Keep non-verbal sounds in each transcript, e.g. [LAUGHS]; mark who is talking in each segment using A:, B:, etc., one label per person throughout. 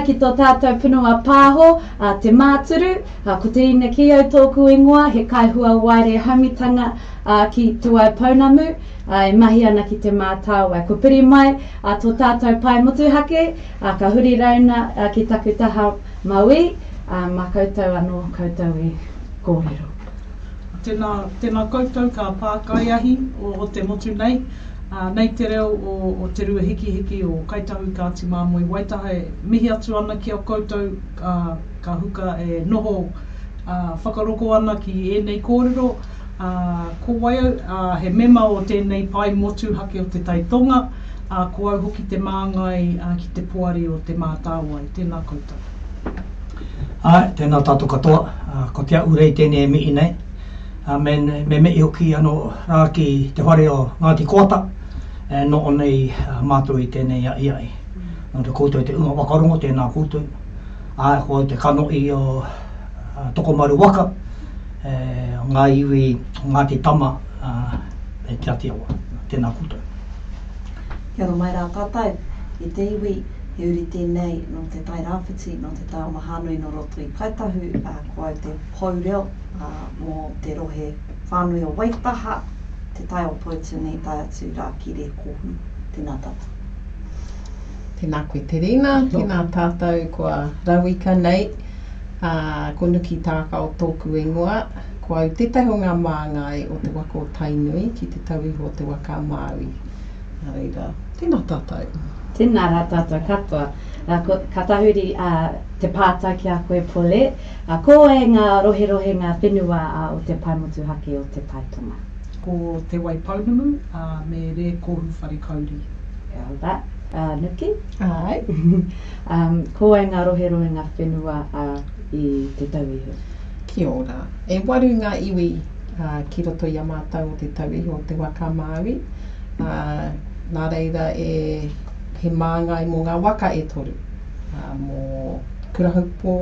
A: Mai ki tō tātou punua pāho, a te māturu, a ko te ina ki au tōku ingoa, he kaihua waire haumitanga a, ki tuai paunamu, a, e mahi ana ki te mātāua. Ko piri mai a tō tātou pai motuhake, a ka huri rauna a, ki taku taha maui, a, mā koutou anō koutou i kōrero.
B: Tēnā, tēnā koutou ka pākaiahi o, o te motu nei. Uh, nei te reo o, o te rua hiki hiki o kaitahu ka ati māmoi waitaha e mihi atu ana ki o koutou uh, ka huka e noho uh, whakaroko ana ki ēnei kōrero. Uh, ko waio uh, he mema o tēnei pai motu hake o te taitonga. Uh, ko au hoki te māngai uh, ki te puari o te mātāwai. Tēnā koutou.
C: Ai, tēnā tātou katoa, uh, ko te aurei tēnei e mihi nei. Uh, me, me me i hoki ano rā ki te whare o Ngāti Kōta, e no o nei uh, mātou i tēnei a iai. No te koutou te unga wakarongo, tēnā koutou. A ko te kano i o uh, toko maru waka, e, ngā iwi, ngā te tama, uh, e te ati awa. Tēnā koutou.
D: Kia ora mai rā tātou, i te iwi, he uri tēnei no te tai rāwhiti, no te tai mahanui no roto i kaitahu, a ko au te paureo, a, mō te rohe whānui o Waitaha, te tai o Poituni, tai atu rā ki re kohunu. Tēnā tātou.
E: Tēnā koe te rina, tēnā tātou kua rauika nei, uh, ko nuki tāka o tōku ingoa, ko au te ngā māngai o te waka o Tainui ki te tauiho o te waka Māui. Nā reira, tēnā tātou.
A: Tēnā rā tātou katoa. Uh, ko, ka tahuri uh, te pātai ki a koe pole. Uh, ko e ngā rohe rohe ngā whenua uh, o te paimotu hake o te taitonga.
B: Ko te wai paunamu, uh, me re kohu whare kauri.
A: Kia ora. Uh, Nuki?
E: Ai. [LAUGHS]
A: um, ko e ngā rohe rohe ngā whenua uh, i te tauiho.
E: Kia ora. E waru ngā iwi uh, ki roto i a mātou o te tauiho o te waka Māui. Uh, nā reira e he māngai mō ngā waka e toru. Uh, mō kurahaupo,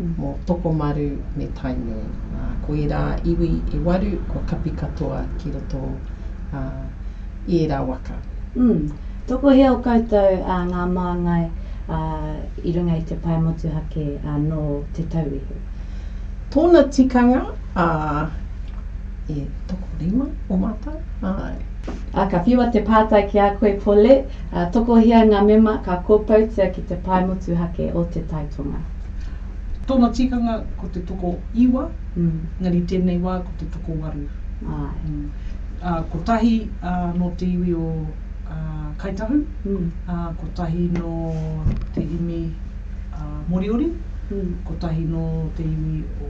E: mō toko maru me tainui. Uh, ko i rā iwi e waru, ko kapi katoa ki roto uh, i e rā waka.
A: Mm. Toko hea o koutou uh, ngā māngai uh, i runga i te pai motu hake uh, no te tauiho.
E: Tōna tikanga uh, e toko rima o mātou. Ai.
A: A ka whiwa te pātai ki a koe pole, uh, toko hea ngā mema ka kōpautia ki te pai motu hake o te taitonga.
B: Tōna tikanga ko te toko iwa,
A: Mm.
B: ngari tēnei wā ko te toko waru.
A: Ai.
B: Mm. Uh, ko tahi uh, no te iwi o uh, Kaitahu,
A: Mm.
B: uh, ko tahi no te imi uh, Moriori,
A: Mm.
B: ko tahi no te iwi o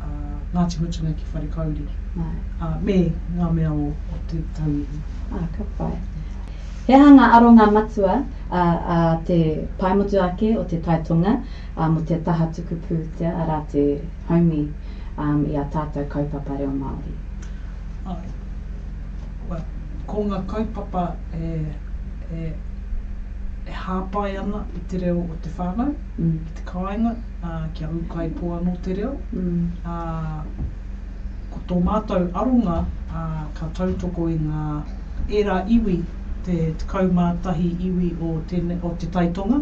B: uh, Ngāti Mutunga ki Wharekauri.
A: Ai.
B: Uh, me ngā mea o, o te tauihi.
A: Ah, ka pai. He hanga aronga matua a, a te paimotu ake o te taitonga a, mo te taha tuku pūtea a rā te haumi um, i a tātou kaupapa reo Māori.
B: Ai. Well, ko ngā kaupapa e, e, e hāpai ana i te reo o te whānau,
A: Mm.
B: i te kāinga, uh, kia ukai pō anō te reo.
A: Mm.
B: Uh, ko tō mātou aronga uh, ka tautoko i ngā era iwi, te, te kaumātahi iwi o, tēne, o te taitonga.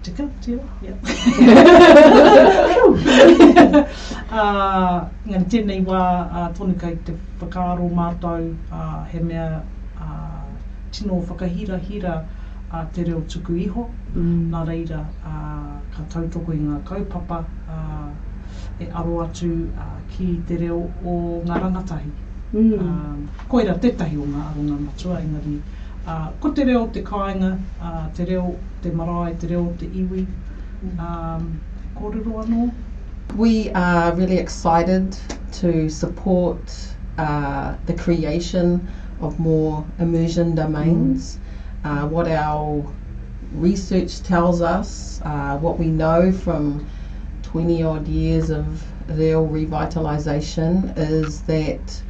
B: Tika, tira, yeah. [LAUGHS] [LAUGHS] uh, ngani tēnei wā uh, tonu kai te whakaaro mātou uh, he mea uh, tino whakahira hira uh, te reo tuku iho.
A: Mm.
B: Nā reira, uh, ka tautoko i ngā kaupapa uh, e aro atu uh, ki te reo o ngā rangatahi.
A: Mm.
B: Um, koera tētahi o ngā aronga matua, engari, uh, ko te reo te kāinga, uh, te reo te marae, te reo te iwi, um, kōrero anō.
E: We are really excited to support uh, the creation of more immersion domains. Uh, what our research tells us, uh, what we know from 20 odd years of real revitalisation, is that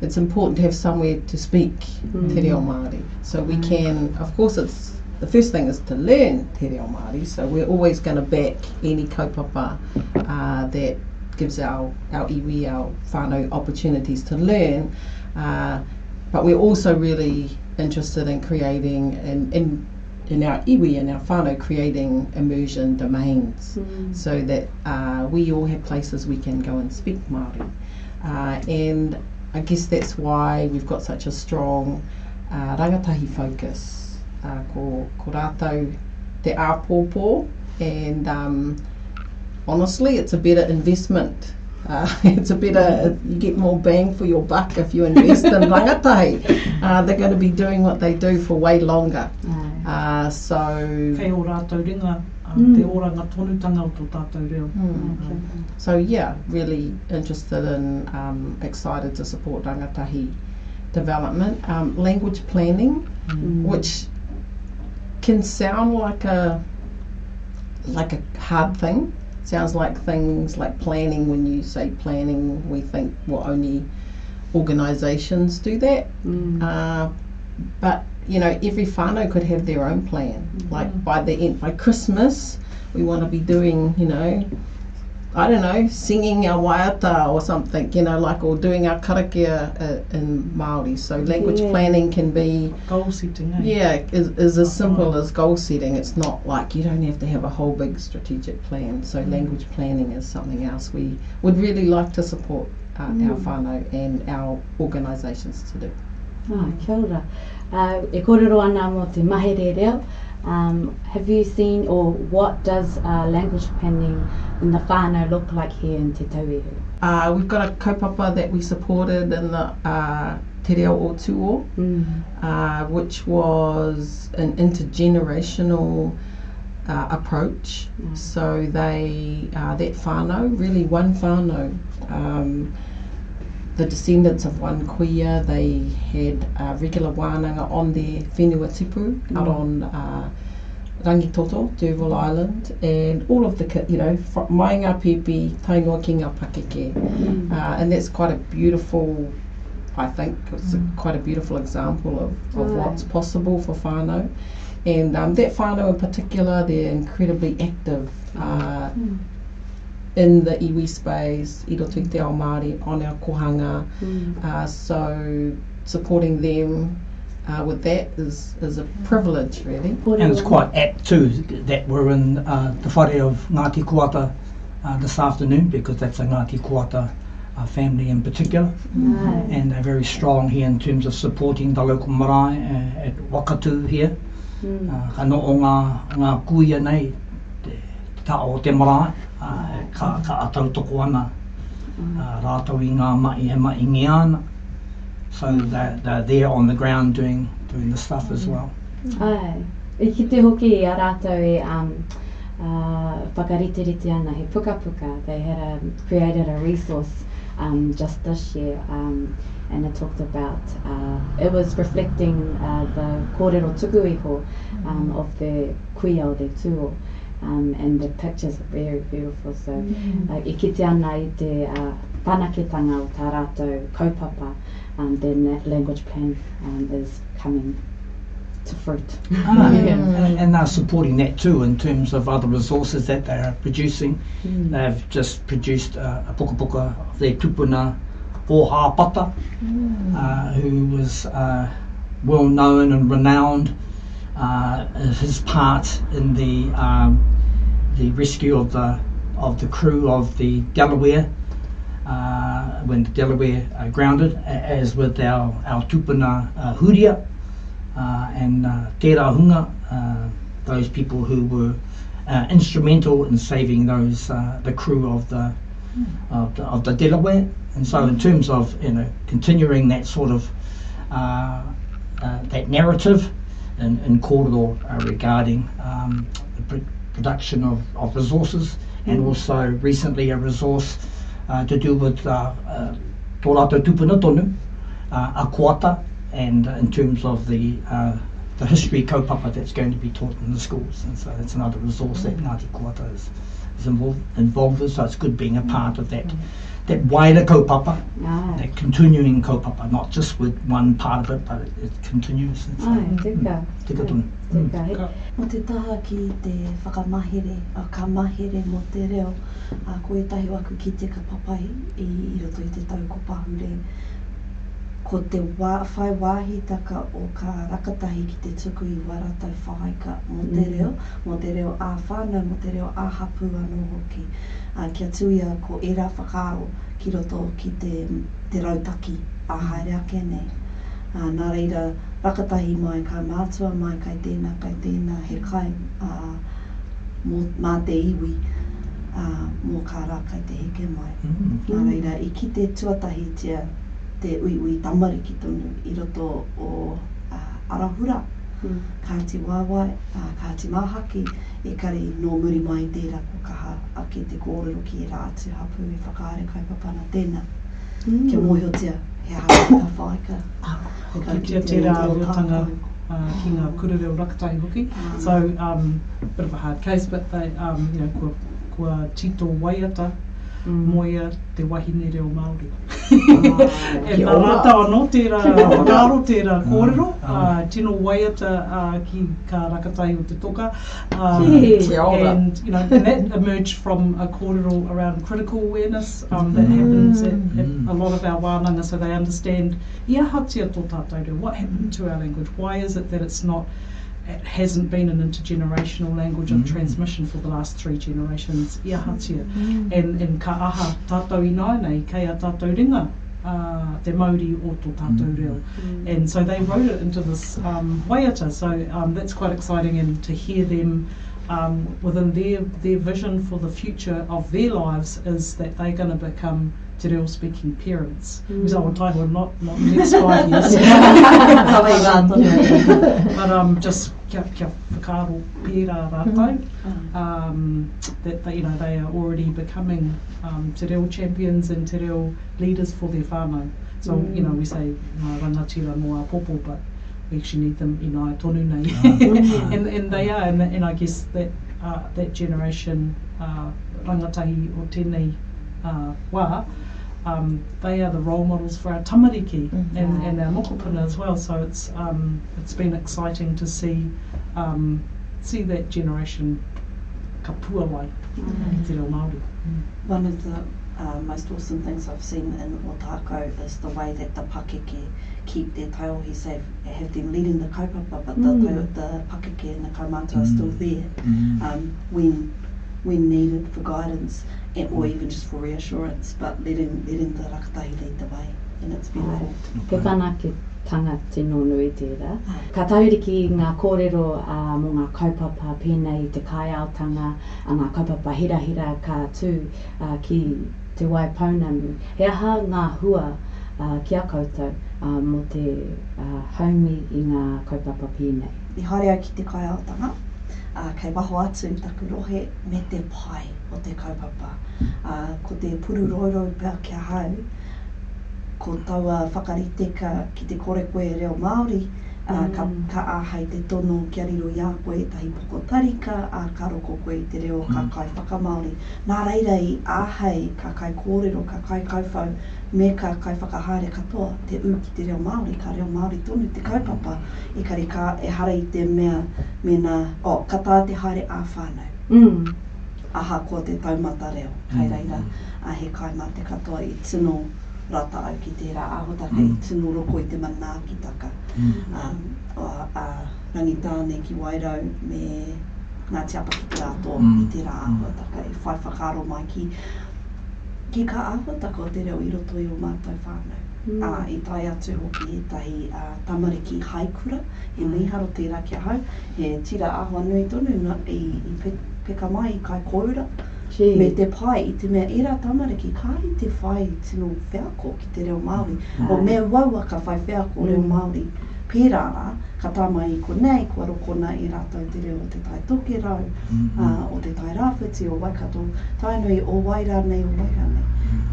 E: it's important to have somewhere to speak
A: Mm.
E: Te Reo Māori. So we can, of course, it's the first thing is to learn Te Reo Māori. So we're always going to back any kaupapa uh, that gives our, our iwi, our whānau opportunities to learn. Uh, but we're also really interested in creating and, and in our iwi and our whānau creating immersion domains
A: Mm.
E: so that uh, we all have places we can go and speak Māori. Uh, and I guess that's why we've got such a strong uh, rangatahi focus. Uh, ko, ko rātou te āpōpō and um, honestly it's a better investment. Uh, [LAUGHS] it's a better, you get more bang for your buck if you invest in [LAUGHS] rangatahi. Uh, they're going to be doing what they do for way longer. Uh, so,
B: Kei o rātou ringa,
A: Mm.
B: te oranga tonutanga o tō tātou reo.
E: mm. So yeah, really interested and um, excited to support rangatahi development. Um, language planning,
A: Mm.
E: which can sound like a like a hard thing. Sounds like things like planning. When you say planning, we think well only organisations do that.
A: Mm.
E: Uh, but you know, every whānau could have their own plan. Like by the end, by Christmas, we want to be doing, you know, I don't know, singing our waiata or something, you know, like or doing our karakia uh, in Maori. So language
A: Yeah.
E: planning can be,
B: Goal setting, eh?
E: yeah, is, is as simple as goal setting. It's not like you don't have to have a whole big strategic plan. So language planning is something else we would really like to support uh, our whānau and our organisations to do.
A: Ah, kia ora. Uh, e kōrero ana mo te mahere reo. Um, have you seen or what does uh, language planning in the whānau look like here in Te Tauihu?
E: Uh, we've got a kaupapa that we supported in the uh, Te Reo o Tuo,
A: Mm.
E: uh, which was an intergenerational uh, approach.
A: Mm.
E: So they, uh, that whānau, really one whānau, um, the descendants of one kuia, they had uh, regular wānanga on their whenua tipu out
A: Mm.
E: on uh, Rangitoto, D'Urville Island, and all of the, you know, fr- mai ngā pipi, tainua ki ngā pakeke.
A: Mm.
E: Uh, and that's quite a beautiful, I think, it's a, quite a beautiful example of, of
A: Right.
E: what's possible for whānau. And um, that whānau in particular, they're incredibly active uh,
A: Mm.
E: In the iwi space, i roto i te ao Māori, on our kohanga.
A: Mm.
E: Uh, so supporting them uh, with that is, is a privilege, really.
C: And it's quite apt too that we're in uh, the whare of Ngāti Koata uh, this afternoon because that's a Ngāti Koata uh, family in particular.
A: Ai.
C: And they're very strong here in terms of supporting the local marae uh, at Wakatu here.
A: Mm.
C: Uh, ka no o ngā, ngā kuia nei, ta o te marae, uh, ka, ka atau toko ana uh, rātou i ngā mai he mai ngi ana. So they're, they're there on the ground doing, doing the stuff as well.
A: Ai. I ki te hoki a rātou e um, uh, whakariteriti ana he puka puka. They had a, created a resource um, just this year um, and it talked about, uh, it was reflecting uh, the kōrero tuku iho um, of the kuia o te tūo Um, and the pictures are very beautiful. So uh, i kite ana i te uh, whanaketanga o tā rātou kaupapa, um, then that language plan um, is coming to fruit.
C: Ah,
A: Yeah. [LAUGHS]
C: and, and they're supporting that too in terms of other resources that they're producing.
A: Mm.
C: They've just produced uh, a puka puka of their tupuna o Hāpata, uh, who was uh, well known and renowned uh, as his part in the um, the rescue of the of the crew of the Delaware uh, when the Delaware uh, grounded, as with our our tupuna uh, Huria uh, and uh, Te Rahunga, uh, those people who were uh, instrumental in saving those uh, the crew of the, of the of the Delaware. And so, in terms of you know continuing that sort of that narrative in, in uh, regarding um, production of, of resources, and also recently a resource uh, to do with uh, uh, tō rātou tupuna uh, a kuata, and uh, in terms of the uh, the history kaupapa that's going to be taught in the schools. And so that's another resource that Ngāti Koata is, is involved, involved with. So it's good being a part of that that wider kaupapa,
A: Ai,
C: that continuing kaupapa, not just with one part of it, but it, it continues.
A: Ai, tika.
C: tika tonu.
A: Tika, he.
B: Ka-
D: Mo te taha ki te whakamahere, a ka mahere mo te reo, a koe tahi waku ki te ka papai i, i roto i te tau ko pahure. Ko te wā, whai wāhi taka o ka rakatahi ki te tuku i waratau whahaika mo te
A: Mm.
D: reo, mo te reo ā whānau, mo te reo ā hapu anō hoki. Uh, kia tuia ko e rā whakaaro ki roto ki te, te rautaki a haere ake nei. Uh, nā reira, rakatahi mai ka mātua mai kai tēnā, kai tēnā he kai uh, mō, mā te iwi uh, mō kā rā kai te heke mai.
C: Mm.
D: Nā reira, i ki te tuatahi te ui ui tamariki tonu i roto o uh, arahura,
A: Mm.
D: kā te wāwai, uh, kā te māhaki, e kare nō muri mai tērā ko kaha a ki te kōrero ki e rā atu hapu e whakaare kai papana tēnā.
A: Mm.
D: Kia mōhiotia, he hawa ka whaika. Ka
B: kitea
D: te
B: ahuatanga
D: tātou.
B: uh, ki ngā kurereo rakatahi hoki.
D: Ah.
B: So, um, bit of a hard case, but they, um, you know, kua, kua tito waiata,
A: Mm.
B: moia te wahine reo Māori. E anō tērā tērā kōrero, uh, tino uh, ki ka rakatahi o te toka. Um,
A: Kia
E: Kia ora.
B: and, you know, and that emerged from a kōrero around critical awareness um, that happens at, at
C: Mm.
B: a lot of our wānanga so they understand ia hatia tō tātou reo, what happened to our language, why is it that it's not hasn't been an intergenerational language of
C: Mm.
B: transmission for the last three generations, ia hatia. And, and ka aha tātou i nai nei, kei a tātou ringa, uh, te Māori o tō tātou
C: Mm.
B: reo. And so they wrote it into this um, waiata, so um, that's quite exciting and to hear them um, within their, their vision for the future of their lives is that they're going to become te reo speaking parents. Mm. So, taiho, not, not next five [LAUGHS] years.
D: Kawa i rā
B: but um, just kia, kia whakaaro pērā rātou. Um, that they, you know they are already becoming um, te reo champions and te reo leaders for their whānau. So
A: Mm.
B: you know we say ngā rangatira mō a popo, but we actually need them in ai tonu nei,
C: Ah. [LAUGHS]
B: and and they are, and, and I guess that uh, that generation uh, rangatahi o tēnei uh, wā. Um, they are the role models for our tamariki
E: Mhm.
B: and, and our mokopuna as well. So it's um, it's been exciting to see um, see that generation ka pua wai i te reo Māori.
D: One of the uh, most awesome things I've seen in Otako is the way that the pakeke keep their taiohi safe, have them leading the kaupapa, but the,
A: Mm.
D: mm. the pakeke and the kaumata are still
C: Mm.
D: there
C: Mm.
D: um, when when needed for guidance and, or even just for reassurance, but letting, letting the rakatahi lead the way, and it's beautiful.
A: Ke whana ke tanga tino nui tērā. Ka tauriki ngā kōrero uh, mō ngā kaupapa pēnei i te kaiaotanga, a ngā kaupapa hira hira ka tū uh, ki te wai paunamu. He aha ngā hua uh, ki a koutou uh, mo te uh, haumi i ngā kaupapa pēnei.
D: I haere au ki te kaiaotanga, uh, kei waho atu taku rohe me te pai o te kaupapa. Uh, ko te puru roiro pēr kia hau, ko taua whakarite ka ki te kore koe reo Māori, uh, ka,
A: Mm.
D: ka āhei te tono kia riro i a koe tahi poko tarika, a ka roko koe i te reo ka
C: Mm.
D: kai whakamāori. Nā reira i āhei ka kai kōrero, ka kai kauwhau, me ka kai whakahaere katoa, te u ki te reo Māori, ka reo Māori tonu, te kaupapa, i kari ka e hara i te mea, mena, o, oh, ka tā te haere ā whānau.
A: Mm.
D: Aha ko te taumata reo, kai reira, a he kai mā te katoa i tino rata au ki tērā ahotaka,
C: Mm.
D: i tino roko i te manaakitaka.
C: Mm.
D: Um, a rangi tāne ki Wairau me ngā tiapa ki te ato
C: Mm.
D: i tērā ahotaka, i whai whakaro mai ki ki ka ahotaka o te reo i roto i o mātou whānau.
A: Mm.
D: Uh, i tai atu hoki e tahi uh, tamariki haikura, he miharo tērā kia hau, he tira ahua nui tonu na, i, i pe, peka mai i kai koura,
A: Gee.
D: me te pai i te mea ira tamariki, kāri te whai tino whiako ki te reo Māori, o
A: Ai.
D: me waua ka whai whiako reo
A: Mm.
D: Māori, pērā rā, ka tāmai i konei, kua rokona i rātou te reo o te tai toke rau,
C: Mm.
D: uh, o te tai rāwhiti, o Waikato, tainui o Waira nei, o Waira nei.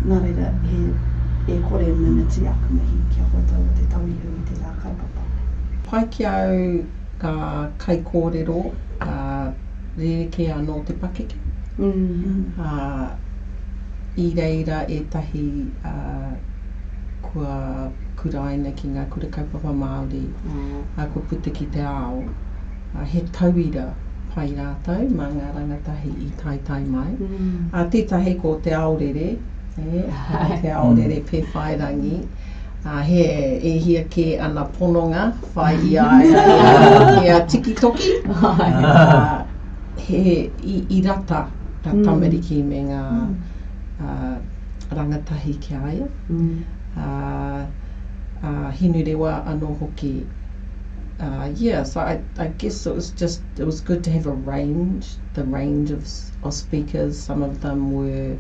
D: Nā reira, he, e kore miniti aka mihi kia koutou o te tauihu i te rā kaupapa.
E: Pai ki au ka kai kōrero uh, rereke anō te pakeke.
A: Mm.
E: Uh, I reira e tahi uh, kua kuraina ki ngā kura kaupapa Māori
A: Ah.
E: a ko puta ki te ao. Uh, he tauira pai rātou mā ngā rangatahi i tai tai mai.
A: Mm.
E: A tētahi ko te aorere, e, a [LAUGHS] te aorere pe whairangi. Uh, he e hia ke ana pononga, whai i ai, uh, he a tiki toki. uh, [LAUGHS] he i, i rata, ta
A: Mm.
E: tamariki me ngā uh, rangatahi ki aia.
A: Mm.
E: Uh, uh, anō hoki. Uh, yeah, so I, I guess it was just, it was good to have a range, the range of, of speakers. Some of them were,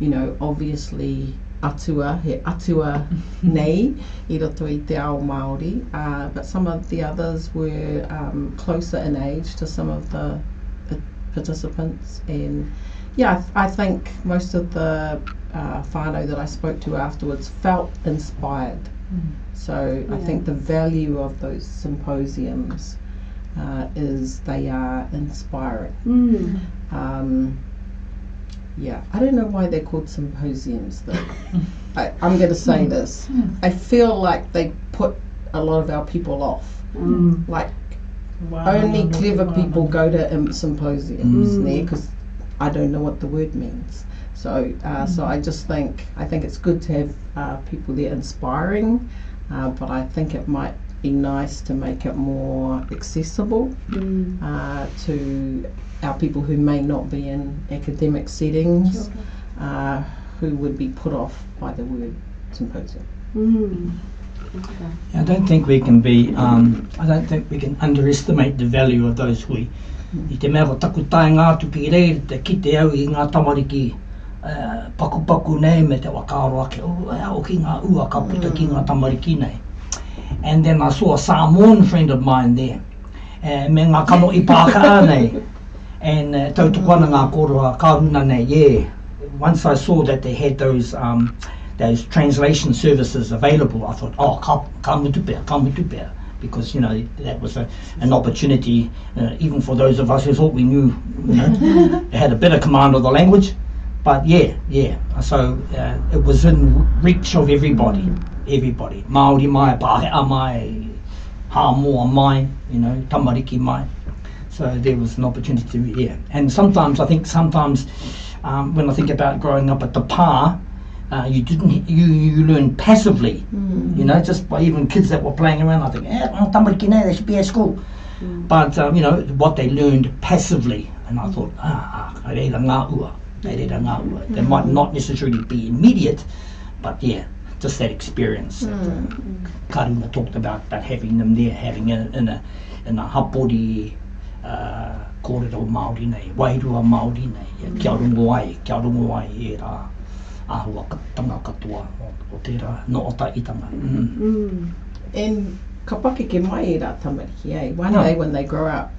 E: you know, obviously atua, he atua [LAUGHS] nei, i roto i te ao Māori, uh, but some of the others were um, closer in age to some of the participants. And yeah, I, th- I think most of the uh, whānau that I spoke to afterwards felt inspired. So I think the value of those symposiums uh, is they are inspiring.
A: Mm.
E: Um, yeah, I don't know why they're called symposiums though. [LAUGHS] I, I'm going to say this. I feel like they put a lot of our people off.
A: Mm.
E: Like
B: Wow.
E: only clever people go to um, symposiums
A: Mm.
E: because I don't know what the word means. So, uh, so I just think I think it's good to have uh, people there inspiring, uh, but I think it might be nice to make it more accessible
A: Mm.
E: uh, to our people who may not be in academic settings, uh, who would be put off by the word symposium.
A: Yeah,
C: I don't think we can be, um, I don't think we can underestimate the value of those hui. I te mea ko taku tae ngā tuki i te kite au i ngā tamariki uh, paku paku nei me te wakaro ake, o, e ki ngā ua ka puta ki ngā tamariki nei. And then I saw a Samoan friend of mine there, uh, me ngā kano i pāka nei. And uh, tautukuana ngā koroa kāruna nei, yeah. Once I saw that they had those um, those translation services available, I thought, oh, ka, ka mutu pēr, ka mutu pēr. Because, you know, that was a, an opportunity, uh, even for those of us who thought we knew, you know, [LAUGHS] had a better command of the language. But yeah, yeah. So uh, it was in reach of everybody, everybody. Māori mai, Pāhea mai, Hāmoa mai, you know, Tamariki mai. So there was an opportunity to, yeah. And sometimes, I think sometimes um, when I think about growing up at the PA, uh, you didn't, you, you learn passively, you know, just by even kids that were playing around. I think, eh, well, they should be at school. But, um, you know, what they learned passively. And I thought, ah, ah, ka reira ngā ua, ka reira ngā ua. They might not necessarily be immediate, but yeah, just that experience. that, uh, Karuna talked about, about having them there, having it in a, in a hapori uh, kōrero Māori nei, wairua Māori nei, mm. kia rungo ai, kia rungo ai e rā āhua ka- tanga katoa o, o tērā no o ta itanga. Mm.
A: Mm.
E: And ka pake ke mai i rā tamariki, eh? One
C: Yeah.
E: day when they grow up,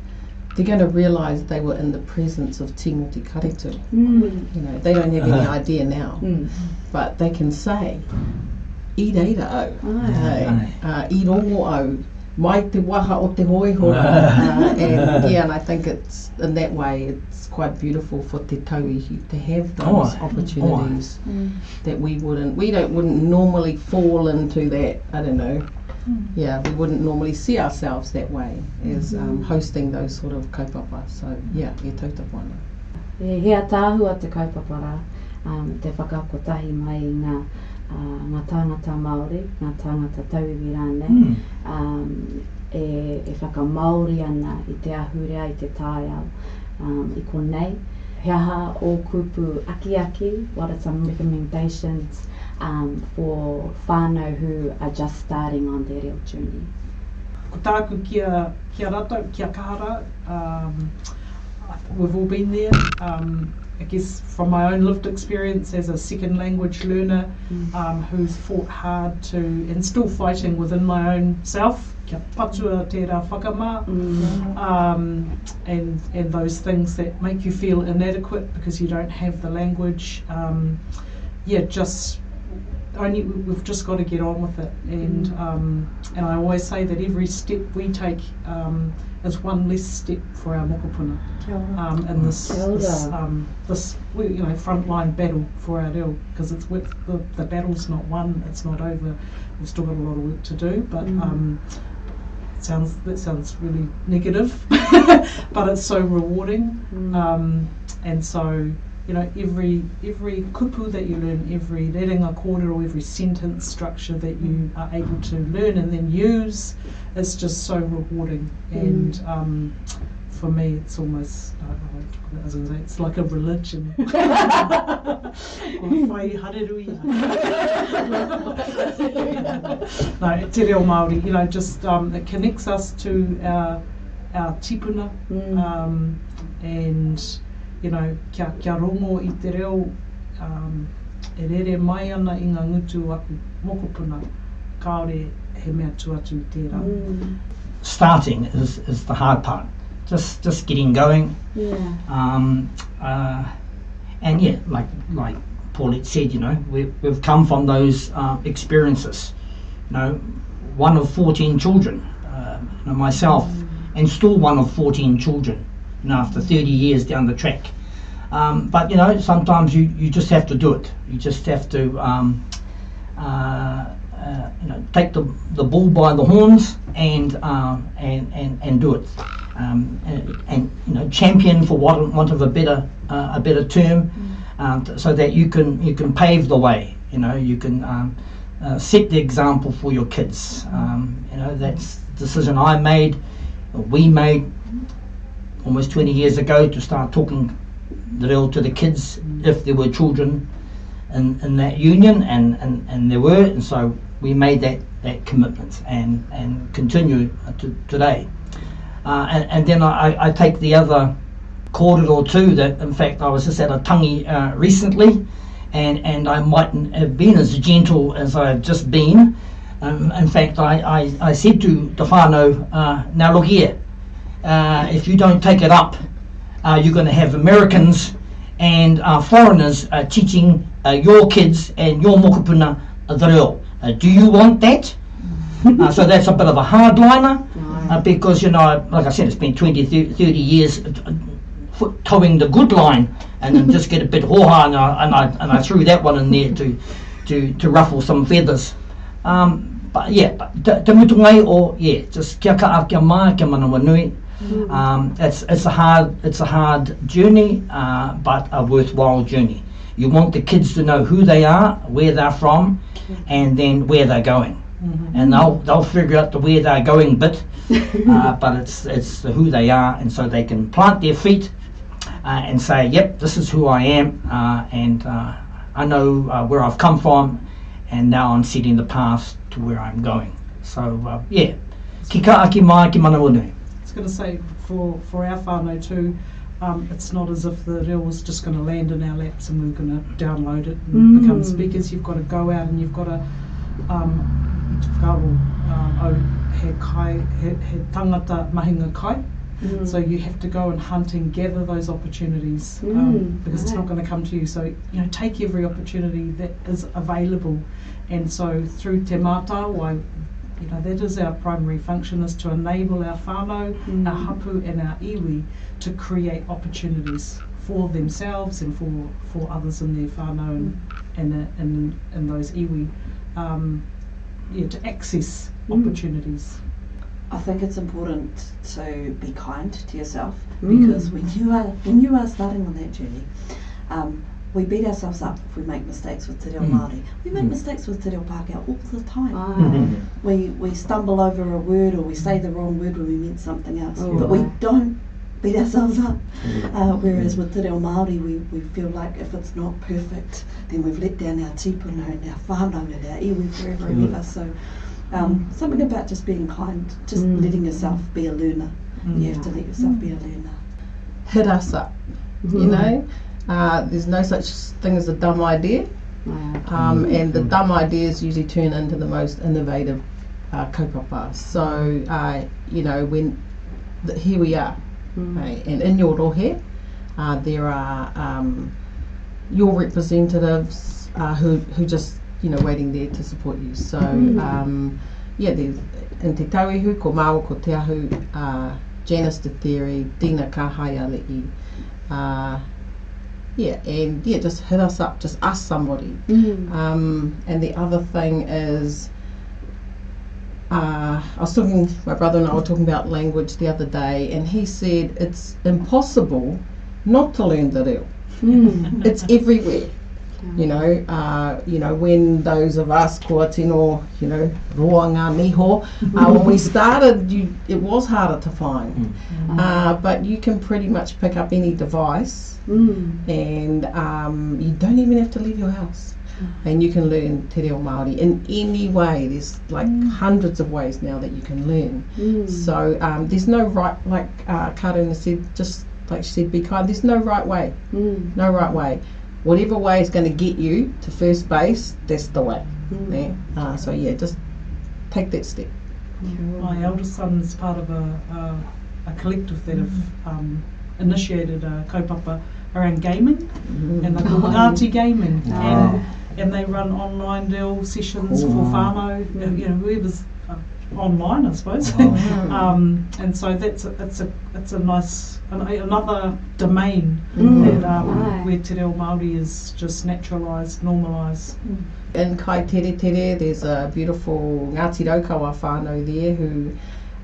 E: they're going to realise they were in the presence of Timoti Karetu.
A: Mm.
E: You know, they don't have any
C: Uh-huh.
E: idea now,
A: Mm.
E: but they can say, i reira au,
A: Ai.
E: hey,
C: Ai.
E: uh, i rongo au, mai te waha o te hoihora. [LAUGHS] uh, and yeah, and I think it's, in that way, it's quite beautiful for te tauihi to have those
C: Oh,
E: opportunities
A: Mm.
E: that we wouldn't, we don't, wouldn't normally fall into that, I don't know, yeah, we wouldn't normally see ourselves that way as um, hosting those sort of kaupapa. So yeah, e tautapa ana.
A: E hea tāhua te kaupapara, um, te whakakotahi mai ngā, uh, ngā tāngata Māori, ngā tāngata tauiwi rānei.
C: Mm.
A: um, e, e whakamaori ana i te ahurea i te tāiao um, i konei. He aha o kupu aki aki, what are some recommendations um, for whānau who are just starting on their real journey?
B: Ko tāku kia, kia rata, kia kahara, um, we've all been there. Um, I guess from my own lived experience as a second language learner um, who's fought hard to, and still fighting within my own self, kia patua tērā whakamā,
A: Mm.
B: um, and and those things that make you feel inadequate because you don't have the language. Um, yeah, just only we- we've just got to get on with it, and um, and I always say that every step we take um, is one less step for our mokopuna um, in this this, um, this you know frontline battle for our reo because it's with the, the battle's not won, it's not over. We've still got a lot of work to do, but.
A: Mm.
B: Um, sounds that sounds really negative, [LAUGHS] but it's so rewarding.
A: Mm.
B: Um, and so, you know, every every kupu that you learn, every rerenga or every sentence structure that you are able to learn and then use is just so rewarding. And um, for me, it's almost, uh, as I say, it's like a religion. Ko whai hareruia. no, te reo Māori, you know, just um, it connects us to our, our tipuna
A: Mm.
B: um, and, you know, kia, kia rongo i te reo um, e rere mai ana i ngā ngutu aku mokopuna, kaore he mea tuatu i tērā.
A: Mm.
C: Starting is, is the hard part. Just just getting going.
A: Yeah.
C: Um, uh, and yeah, like like Paulette said, you know, we, we've come from those uh, experiences. You know, one of 14 children, uh, you know, myself, and still one of 14 children, know, after 30 years down the track. Um, but, you know, sometimes you, you just have to do it. You just have to, um, uh, uh, you know, take the, the bull by the horns and, um, and, and, and do it. Um, and, and, you know, champion for want, want of a better, uh, a better term, um, t- so that you can, you can pave the way, you know, you can um, uh, set the example for your kids. Um, you know, that's the decision I made, we made almost 20 years ago to start talking the real to the kids if there were children in, in that union and, and, and there were and so we made that, that commitment and, and continue to today. Uh, and, and then I, I take the other kōrero too that in fact I was just at a tangi uh, recently and, and I mightn't have been as gentle as I've just been. Um, in fact, I, I, I said to whānau, uh, now look here, uh, if you don't take it up, uh, you're going to have Americans and uh, foreigners uh, teaching uh, your kids and your mokopuna the reo. Uh, do you want that? [LAUGHS] uh, so that's a bit of a hardliner uh, because, you know, like I said, it's been 20, 30 30 years towing the good line and then just get a bit hoha and I, and I, and I threw that one in there to, to, to ruffle some feathers. Um, but yeah, but te, te mutu ngai o, yeah, just kia ka a kia mai, kia manawa nui. Um, it's, it's a hard it's a hard journey, uh, but a worthwhile journey. You want the kids to know who they are, where they're from, and then where they're going. And they'll they'll figure out the where they're going bit, [LAUGHS] uh, but it's it's the who they are, and so they can plant their feet uh, and say, "Yep, this is who I am, uh, and uh, I know uh, where I've come from, and now I'm setting the path to where I'm going." So uh, yeah, ki mai ki mana nui.
B: I was going to say for for our whānau too, um, it's not as if the reel was just going to land in our laps and we're going to download it and
A: Mm.
B: become speakers. You've got to go out and you've got to um, i te whakaaro, um, o he kai, he, he tangata mahinga kai.
A: Mm.
B: So you have to go and hunt and gather those opportunities um,
A: Mm,
B: because it's not going to come to you. So you know, take every opportunity that is available. And so through Te Mātāwai, I, you know, that is our primary function is to enable our whānau,
A: Mm.
B: our hapu and our iwi to create opportunities for themselves and for, for others in their whānau and, and, uh, and, and those iwi. Um, yeah, to access
A: Mm.
B: opportunities.
D: I think it's important to be kind to yourself
A: Mm.
D: because when you are when you are starting on that journey, um, we beat ourselves up if we make mistakes with Te Reo
C: Mm.
D: Māori. We make
C: Mm.
D: mistakes with Te Reo Pākehā all the time.
A: Aye. [LAUGHS]
D: We we stumble over a word or we say the wrong word when we meant something else,
A: Oh,
D: but we don't beat ourselves up. Uh, whereas with Te Reo Māori, we, we feel like if it's not perfect, then we've let down our tipuna and our whānau and our iwi forever and
C: Mm.
D: ever. So um, something about just being kind, just
A: Mm.
D: letting yourself be a learner.
B: Mm.
D: You have to let yourself be a learner.
E: Hit us up, you know. Uh, there's no such thing as a dumb idea,
A: Aye.
E: um,
C: Mm.
E: and the dumb ideas usually turn into the most innovative uh, kaupapa. So, uh, you know, when th- here we are,
A: Mm.
E: Right, and in your rohe, uh, there are um, your representatives uh, who who just you know waiting there to support you. So
A: Mm.
E: um, yeah, there's in te tauihu ko Māua ko te ahu, uh, Janice de Theory, Dina Kahaialii. Uh, yeah, and yeah, just hit us up, just ask somebody.
A: Mm.
E: Um, and the other thing is, uh, I was talking, my brother and I were talking about language the other day, and he said it's impossible not to learn the reo.
A: Mm.
E: It's everywhere. You know, uh, you know, when those of us kua tino, you know, roa ngā miho, uh, when we started, you, it was harder to find. Uh, but you can pretty much pick up any device
A: Mm.
E: and um, you don't even have to leave your house. And you can learn te reo Māori in any way. There's like hundreds of ways now that you can learn.
A: Mm.
E: So um, there's no right, like uh, Karuna said, just like she said, be kind. There's no right way.
A: Mm.
E: No right way. Whatever way is going to get you to first base, that's the way.
A: Mm.
E: Yeah. Uh, so yeah, just take that step.
B: My eldest son is part of a, a, a collective that have um, initiated a kaupapa around gaming, and they're called Ngāti Gaming, and, and they run online deal sessions for whānau, uh, you know, whoever's online, I suppose. [LAUGHS] um, and so that's a, it's a it's a nice an, another domain
A: Mm.
B: that um,
A: Aye.
B: where te reo Māori is just naturalised, normalised.
E: In Kai Tere Tere, there's a beautiful Ngāti Raukawa whānau there who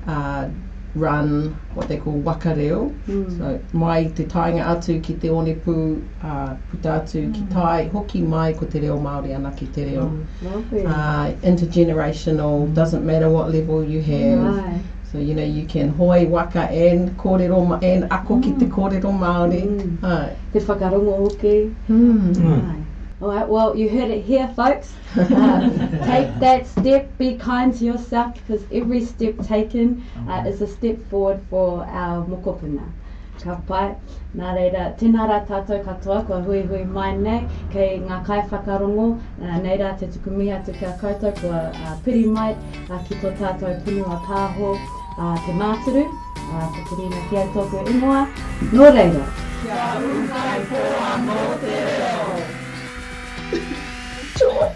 E: uh, run what they call wakareo.
A: Mm.
E: So mai te tainga atu ki te one pū, uh, puta atu ki tai, hoki mai ko te reo Māori ana ki te reo.
A: Lovely.
E: Uh, intergenerational, doesn't matter what level you have.
A: Aye.
E: So you know you can hoi waka and kōrero ma- and ako ki te kōrero Māori.
A: Mm.
E: Ai.
A: Te whakarongo hoki.
E: Hmm.
C: Mm.
A: Aye. All right, well, you heard it here, folks. Uh, [LAUGHS] take that step, be kind to yourself, because every step taken uh, is a step forward for our mokopuna. Ka pai, nā reira, tēnā rā tātou katoa, kua hui hui mai nei, kei ngā kai whakarongo, uh, nei rā te tukumi atu kia koutou, kua uh, piri mai uh, ki tō tātou punua pāho, uh, te māturu, uh, ko te rina kia tōku ingoa, nō reira.
E: Kia pai poa mō te reo. Joy.